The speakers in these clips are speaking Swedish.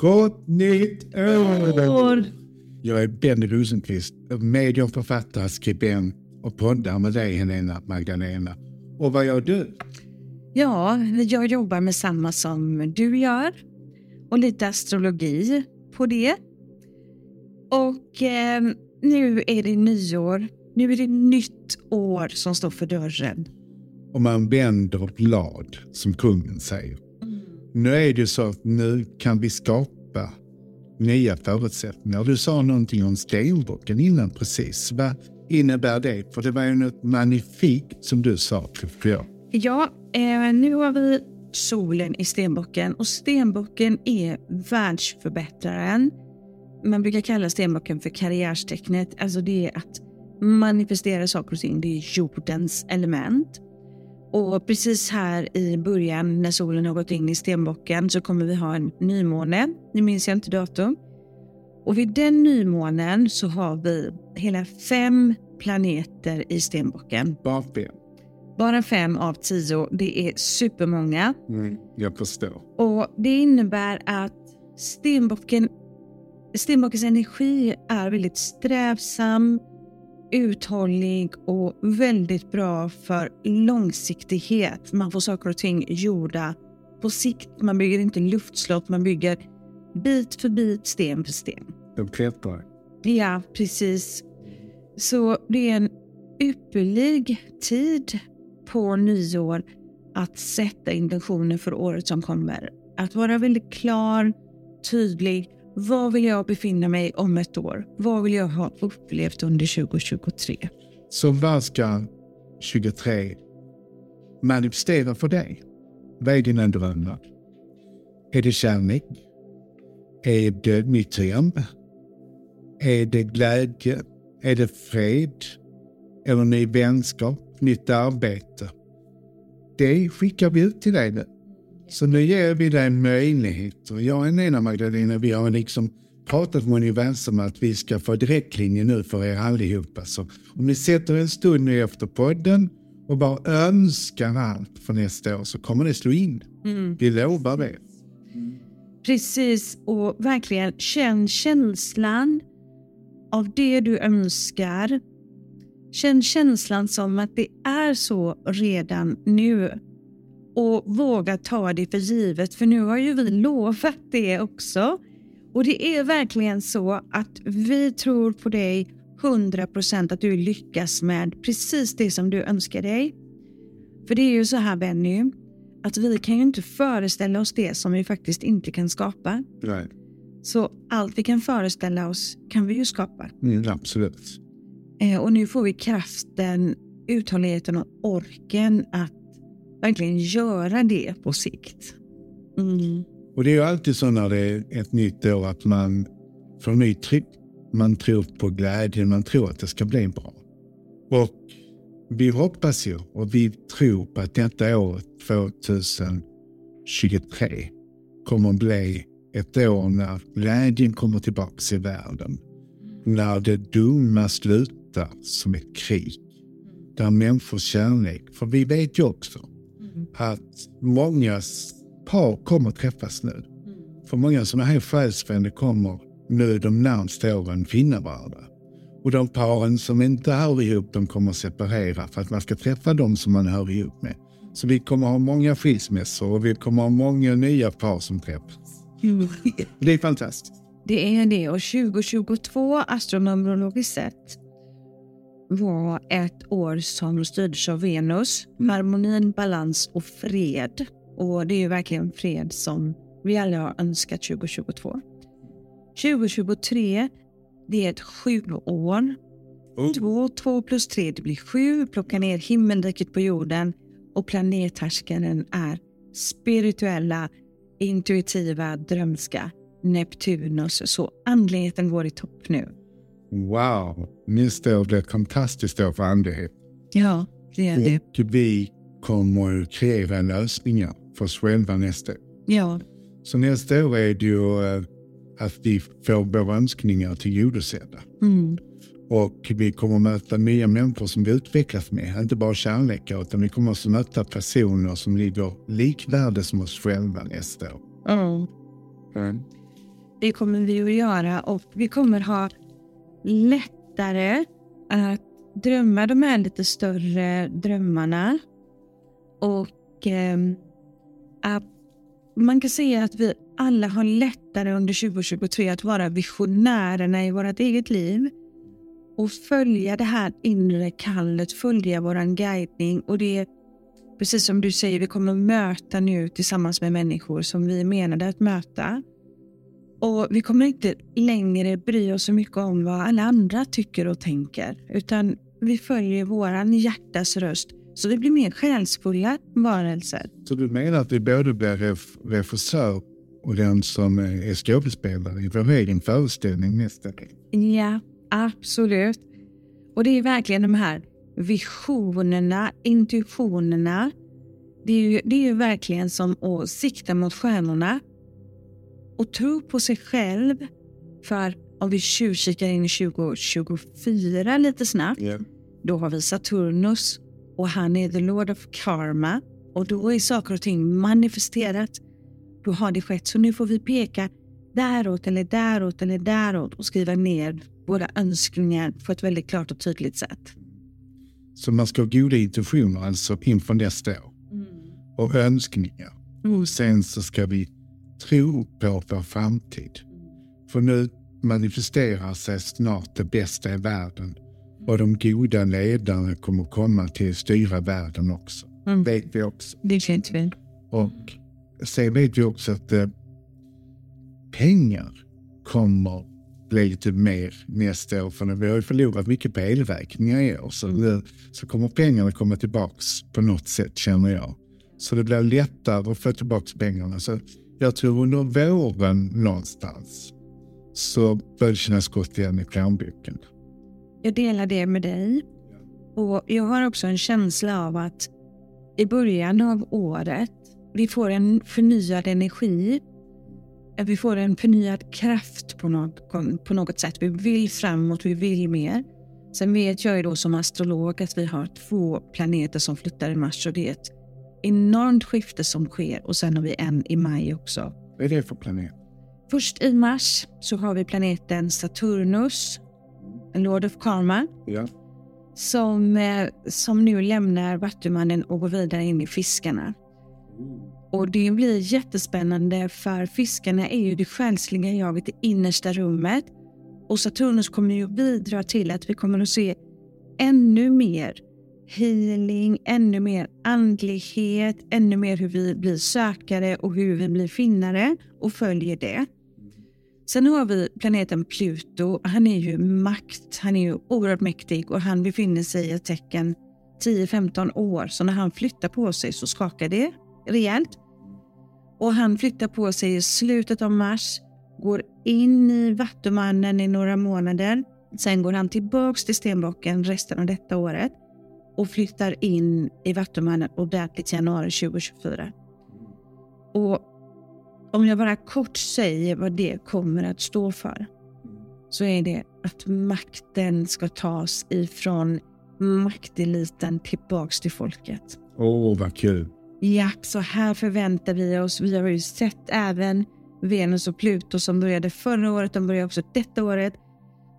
Gott nytt år! Jag är Benny Rosenqvist, medieförfattare, skribent och poddar med dig Helena Magdalena. Och vad gör du? Ja, jag jobbar med samma som du gör och lite astrologi på det. Och eh, nu är det nyår. Nu är det nytt år som står för dörren. Och man vänder blad, som kungen säger. Nu är det så att nu kan vi skapa nya förutsättningar. Du sa någonting om stenbocken innan precis. Vad innebär det? För det var ju något magnifikt som du sa, tror jag. Ja, eh, nu har vi solen i stenbocken och stenbocken är världsförbättraren. Man brukar kalla stenbocken för karriärstecknet. Alltså det är att manifestera saker och ting. Det är jordens element. Och precis här i början när solen har gått in i stenbocken så kommer vi ha en nymåne. Nu minns jag inte datum. Och vid den nymånen så har vi hela fem planeter i stenbocken. Bara fem. Bara fem av tio. Det är supermånga. Mm, jag förstår. Och det innebär att stenbocken, stenbockens energi är väldigt strävsam, uthållig och väldigt bra för långsiktighet. Man får saker och ting gjorda på sikt. Man bygger inte luftslott, man bygger bit för bit, sten för sten. De klättrar. Ja, precis. Så det är en ypperlig tid på nyår att sätta intentioner för året som kommer. Att vara väldigt klar, tydlig. Var vill jag befinna mig om ett år? Vad vill jag ha upplevt under 2023? Så vad ska 23 manifestera för dig? Vad är dina drömmar? Är det kärlek? Är det mitt hem? Är det glädje? Är det fred? Eller ny vänskap? Nytt arbete? Det skickar vi ut till dig nu. Så nu ger vi dig möjligheter. Jag och Nena Magdalena, vi har liksom pratat med universum att vi ska få direktlinje nu för er allihopa. Så om ni sätter en stund nu efter podden och bara önskar allt för nästa år så kommer det slå in. Vi lovar det. Precis, och verkligen känn känslan av det du önskar. Känn känslan som att det är så redan nu. Och våga ta det för givet, för nu har ju vi lovat det också. Och det är verkligen så att vi tror på dig 100% att du lyckas med precis det som du önskar dig. För det är ju så här Benny, att vi kan ju inte föreställa oss det som vi faktiskt inte kan skapa. Nej. Så allt vi kan föreställa oss kan vi ju skapa. Mm, absolut. Eh, och nu får vi kraften, uthålligheten och orken att verkligen göra det på sikt. Mm. Och det är ju alltid så när det är ett nytt år att man får ny tryck. Man tror på glädjen, man tror att det ska bli bra. Och vi hoppas ju och vi tror på att detta år 2023 kommer att bli ett år när glädjen kommer tillbaka i världen. När det dumma slutar som ett krig. Där människors kärlek, för vi vet ju också att många par kommer träffas nu. För många sådana här själsfränder kommer nu de närmaste åren finna varandra. Och de paren som inte hör ihop, de kommer separera för att man ska träffa dem som man hör ihop med. Så vi kommer ha många skilsmässor och vi kommer ha många nya par som träffas. Det är fantastiskt. Det är det och 2022 astronomologiskt sett var ett år som styrdes av Venus, harmonin, balans och fred. Och det är ju verkligen fred som vi alla har önskat 2022. 2023, det är ett sjuår. Oh. Två, två plus tre, det blir sju. Plocka ner himmelriket på jorden och planethärskaren är spirituella, intuitiva, drömska Neptunus. Så andligheten går i topp nu. Wow, nästa år blir ett fantastiskt år för andlighet. Ja, det är det. Och vi kommer att kreera lösningar för oss själva nästa år. Ja, Så nästa år är det ju eh, att vi får våra önskningar tillgodosedda. mm. Och vi kommer att möta nya människor som vi utvecklas med. Inte bara kärlekar utan vi kommer att möta personer som ligger likvärde som oss själva nästa år. ja. Det kommer vi att göra och vi kommer ha lättare att drömma de här lite större drömmarna. Och eh, att man kan säga att vi alla har lättare under 2023 att vara visionärerna i vårt eget liv och följa det här inre kallet, följa vår guidning och det är precis som du säger, vi kommer möta nu tillsammans med människor som vi menade att möta. Och vi kommer inte längre bry oss så mycket om vad alla andra tycker och tänker, utan vi följer våran hjärtas röst. Så vi blir mer själsfulla varelser. Så du menar att vi både blir ref regissör och den som är skådespelare i vår egen föreställning nästa Ja, absolut. Och det är verkligen de här visionerna, intuitionerna. Det är ju, det är ju verkligen som att sikta mot stjärnorna och tro på sig själv. För om vi tjuvkikar in i 2024 lite snabbt, yeah. då har vi Saturnus och han är the Lord of Karma. Och då är saker och ting manifesterat. Då har det skett. Så nu får vi peka däråt eller däråt eller däråt och skriva ner våra önskningar på ett väldigt klart och tydligt sätt. Så man ska ha goda intentioner alltså inför nästa år. Mm. Och önskningar. Och sen så ska vi tro på vår framtid. För nu manifesterar sig snart det bästa i världen. Och de goda ledarna kommer komma till att styra världen också. Mm. vet vi också. Det vet vi. Och sen vet vi också att eh, pengar kommer bli lite mer nästa år. För vi har ju förlorat mycket på elräkningar i år. Så, mm. det, så kommer pengarna komma tillbaks på något sätt känner jag. Så det blir lättare att få tillbaks pengarna. Så jag tror under våren någonstans så börjar det kännas gott igen i plånboken. Jag delar det med dig. Och jag har också en känsla av att i början av året vi får en förnyad energi vi får en förnyad kraft på något, på något sätt. Vi vill framåt, vi vill mer. Sen vet jag ju då som astrolog att vi har två planeter som flyttar i mars och det är ett enormt skifte som sker och sen har vi en i maj också. Vad är det för planet? Först i mars så har vi planeten Saturnus, Lord of Karma. Ja. Som, eh, som nu lämnar Vattumannen och går vidare in i fiskarna. Och det blir jättespännande för fiskarna är ju det själsliga jaget, det innersta rummet. Och Saturnus kommer ju bidra till att vi kommer att se ännu mer healing, ännu mer andlighet, ännu mer hur vi blir sökare och hur vi blir finnare och följer det. Sen har vi planeten Pluto. Han är ju makt, han är ju oerhört mäktig och han befinner sig i ett tecken 10-15 år. Så när han flyttar på sig så skakar det rejält. Och han flyttar på sig i slutet av mars, går in i Vattumannen i några månader. Sen går han tillbaks till Stenbocken resten av detta året och flyttar in i Vattumannen ordentligt januari 2024. Och om jag bara kort säger vad det kommer att stå för så är det att makten ska tas ifrån makteliten tillbaks till folket. Åh, oh, vad kul. Ja, så här förväntar vi oss. Vi har ju sett även Venus och Pluto som började förra året, de börjar också detta året.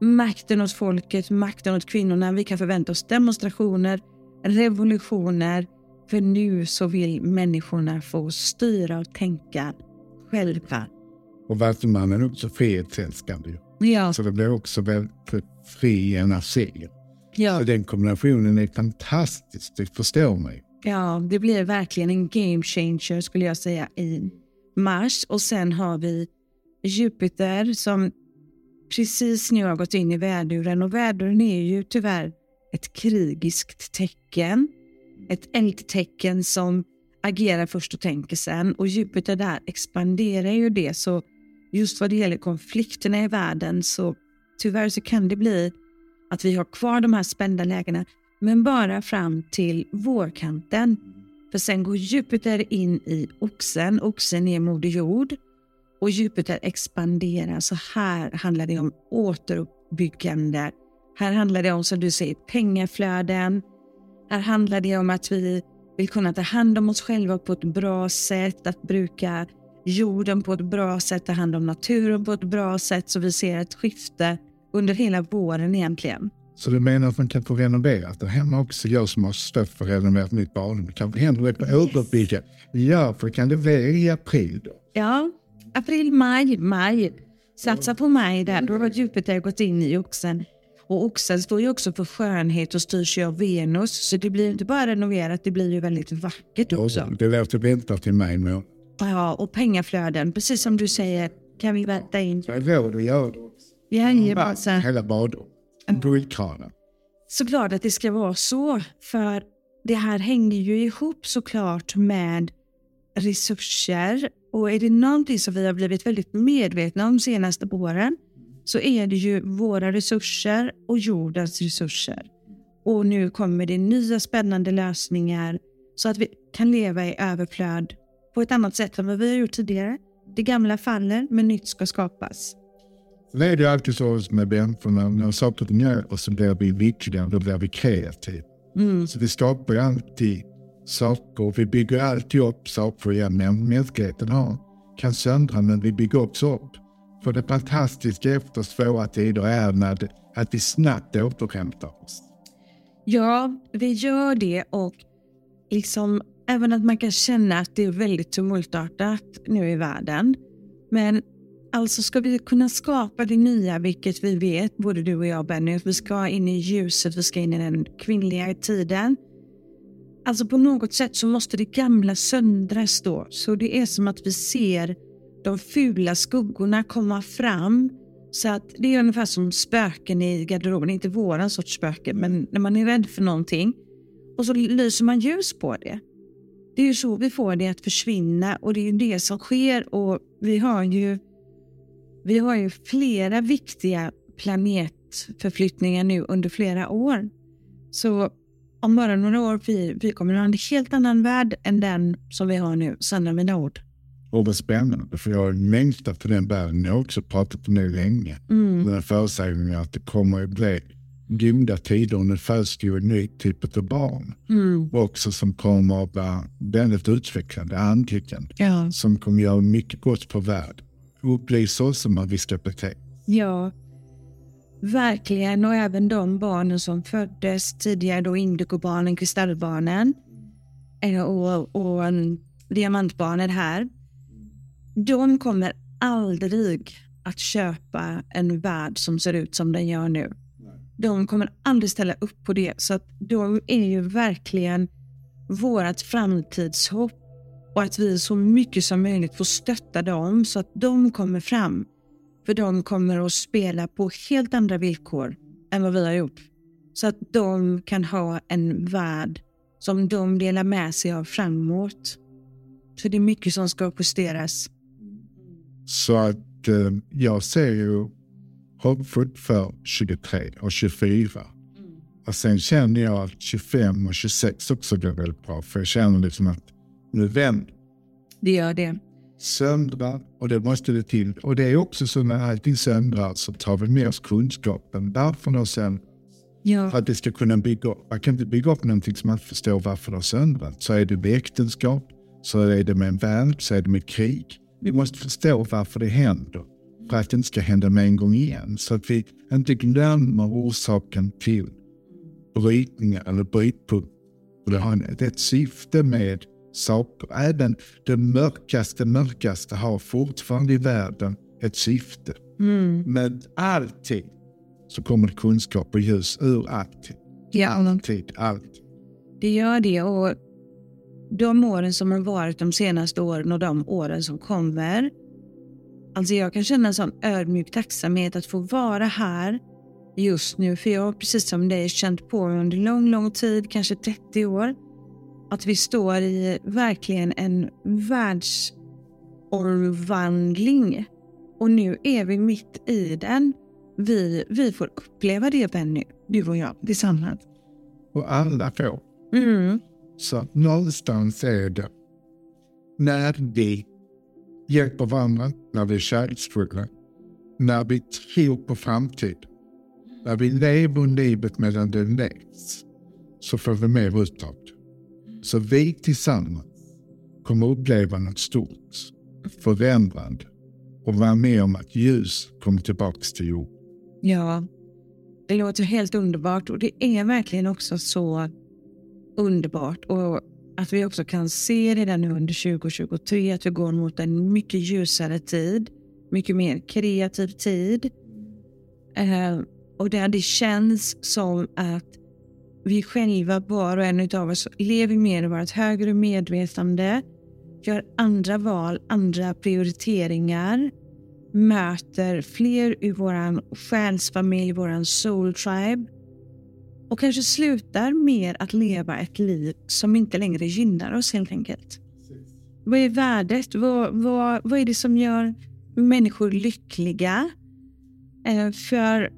Makten åt folket, makten åt kvinnorna. Vi kan förvänta oss demonstrationer, revolutioner. För nu så vill människorna få styra och tänka själva. Och Vattumannen är också frihetsälskande. Ja. Så det blir också väldigt fri energi. Ja. Så den kombinationen är fantastisk, du förstår mig. Ja, det blir verkligen en game changer skulle jag säga i mars. Och sen har vi Jupiter som precis nu har gått in i väduren och väduren är ju tyvärr ett krigiskt tecken. Ett eldtecken som agerar först och tänker sen och Jupiter där expanderar ju det så just vad det gäller konflikterna i världen så tyvärr så kan det bli att vi har kvar de här spända lägena men bara fram till vårkanten. För sen går Jupiter in i oxen, oxen är Moder Jord och Jupiter expanderar. Så här handlar det om återuppbyggande. Här handlar det om, som du säger, pengaflöden. Här handlar det om att vi vill kunna ta hand om oss själva på ett bra sätt, att bruka jorden på ett bra sätt, ta hand om naturen på ett bra sätt så vi ser ett skifte under hela våren egentligen. Så du menar att man kan få renoverat där hemma också? Jag som har stött för att renovera mitt badrum. Kan hända det på återuppbyggnad? Ja, för kan det vara i april då? Ja, april, maj, maj. Satsa på maj där. Då har Jupiter gått in i oxen. Och oxen står ju också för skönhet och styrs ju av Venus. Så det blir inte bara renoverat, det blir ju väldigt vackert också. Det låter vänta till maj månad. Ja, och pengaflöden. Precis som du säger kan vi vänta in. Så är råd göra det också. Jajamensan. Hela badrum. Guldkranen. Såklart att det ska vara så. För det här hänger ju ihop såklart med resurser. Och är det någonting som vi har blivit väldigt medvetna om de senaste åren så är det ju våra resurser och jordens resurser. Och nu kommer det nya spännande lösningar så att vi kan leva i överflöd på ett annat sätt än vad vi har gjort tidigare. Det gamla faller, men nytt ska skapas. Det är det alltid så med människorna, när saker och ting gör så blir vi viktiga, då blir vi kreativa. Så vi skapar alltid saker, vi bygger alltid upp saker igen. Mänskligheten har, kan söndra, men vi bygger också upp. För det fantastiska efter svåra tider är när att vi snabbt återhämtar oss. Ja, vi gör det och liksom även att man kan känna att det är väldigt tumultartat nu i världen. Men alltså ska vi kunna skapa det nya, vilket vi vet, både du och jag Benny, att vi ska in i ljuset, vi ska in i den kvinnliga tiden. Alltså på något sätt så måste det gamla söndras då. Så det är som att vi ser de fula skuggorna komma fram. Så att det är ungefär som spöken i garderoben, inte våran sorts spöken, men när man är rädd för någonting och så lyser man ljus på det. Det är ju så vi får det att försvinna och det är ju det som sker och vi har ju, vi har ju flera viktiga planetförflyttningar nu under flera år. Så om bara några år vi, vi kommer att ha en helt annan värld än den som vi har nu, sanna mina ord. Och vad spännande, för jag har längtat till den världen. Jag har också pratat om det länge. Mm. Den här att det kommer att bli goda tider och nu föds ju en ny typ av barn. Mm. Också som kommer att vara väldigt utvecklande, andligen. Ja. Som kommer göra mycket gott för världen. Upplysa oss om hur vi ska bete Ja, verkligen. Och även de barnen som föddes tidigare, då indigobarnen, kristallbarnen eh, och, och um, diamantbarnen här. De kommer aldrig att köpa en värld som ser ut som den gör nu. De kommer aldrig ställa upp på det. Så att de är ju verkligen vårt framtidshopp och att vi så mycket som möjligt får stötta dem så att de kommer fram. För de kommer att spela på helt andra villkor än vad vi har gjort. Så att de kan ha en värld som de delar med sig av framåt. Så det är mycket som ska justeras. Så att eh, jag ser ju hoppfullt för 23 och 24. Och sen känner jag att 25 och 26 också går väldigt bra. För jag känner liksom att nu vänder Det gör det. söndrar och det måste det till. Och det är också så när allting söndrar så tar vi med oss kunskapen. Varför har söndrat? Ja, För att det ska kunna bygga upp. Man kan inte bygga upp någonting som man inte förstår varför det har söndrat. Så är det med äktenskap, så är det med en värld, så är det med krig. Vi måste förstå varför det händer. För att det inte ska hända med en gång igen. Så att vi inte glömmer orsaken till brytningar eller brytpunkt. Det har ett, syfte med saker. Även det mörkaste, mörkaste har fortfarande i världen ett syfte. mm. Men alltid så kommer det kunskap och ljus ur allting. ja Alltid, alltid. det gör det. Och de åren som har varit de senaste åren och de åren som kommer. Alltså jag kan känna en sån ödmjuk tacksamhet att få vara här just nu. För jag har precis som dig känt på mig under lång, lång tid, kanske 30 år, att vi står i verkligen en världsomvandling. Och nu är vi mitt i den. Vi, vi får uppleva det Benny, du och jag tillsammans. Och alla får. Mm. Så någonstans är det när vi hjälper varandra, när vi är kärleksfulla, när vi tror på framtiden, när vi lever livet medan det levs, så får vi mer ut av det. Så vi tillsammans kommer uppleva något stort. förändrande och vara med om att ljus kommer tillbaks till jorden. Ja, det låter helt underbart och det är verkligen också så underbart. Och att vi också kan se redan nu under 2023 att vi går mot en mycket ljusare tid. Mycket mer kreativ tid. Eh, och där det känns som att vi själva, var och en av oss, lever mer i vårt högre medvetande, gör andra val, andra prioriteringar, möter fler ur vår själsfamilj, vår soul tribe och kanske slutar mer att leva ett liv som inte längre gynnar oss helt enkelt. Vad är värdet? Vad, vad, vad är det som gör människor lyckliga? Eh, för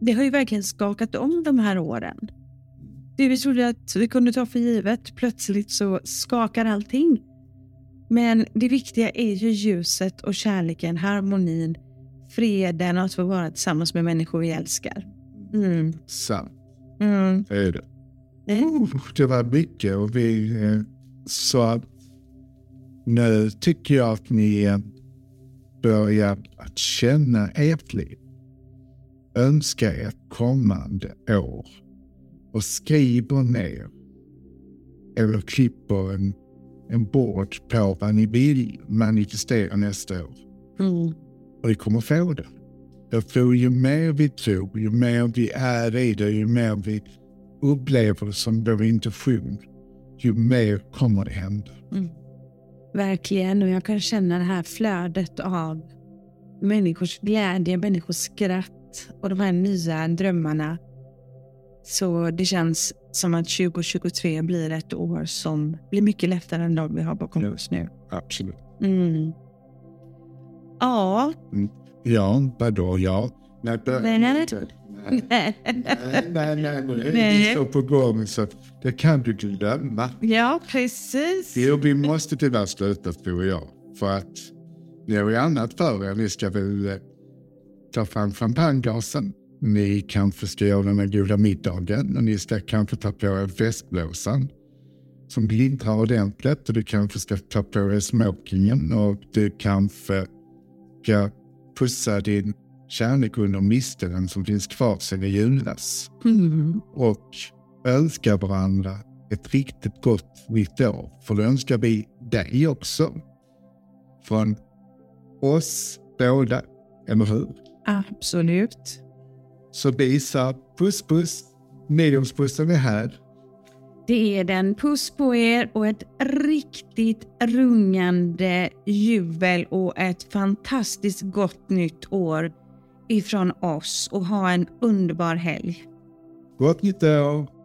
det har ju verkligen skakat om de här åren. Det vi trodde att vi kunde ta för givet, plötsligt så skakar allting. Men det viktiga är ju ljuset och kärleken, harmonin, freden och att få vara tillsammans med människor vi älskar. Mm. Sant, Mm. det är det. Oh, det var mycket och vi eh, så nu tycker jag att ni eh, börjar att känna ert liv. Önska ett kommande år och skriver ner eller klipper en, en bord på vad ni vill manifestera nästa år. Mm. Och vi kommer få det. Jag tror ju mer vi tror, ju mer vi är i det, ju mer vi upplever det som vår intuition, ju mer kommer det hända. Verkligen, och jag kan känna det här flödet av människors glädje, människors skratt och de här nya drömmarna. Så det känns som att 2023 blir ett år som blir mycket lättare än de vi har bakom oss nu. Absolut. Mm. Ja, Ja, vadå ja? Nej, bör- Nej, nej, nej. nej, nej, nej, nej, nu är det så på gång så det kan du glömma. ja precis. Jo, vi måste tyvärr sluta tror jag. För att ni har ju annat för er. Ni ska väl eh, ta fram champagneglasen. Ni kanske ska göra den goda middagen och ni ska kanske ta på er festblåsan som glintrar ordentligt och du kanske ska ta på er smokingen och du kanske ska pussa din kärlek under misteln som finns kvar sedan i julas Mm. och önska varandra ett riktigt gott nytt år. För det önskar vi dig också. Från oss båda, eller hur? Absolut. Så visa puss puss. Mediumspussen är här. Det är den. Puss på er och ett riktigt rungande jubel och ett fantastiskt gott nytt år ifrån oss och ha en underbar helg. Gott nytt år.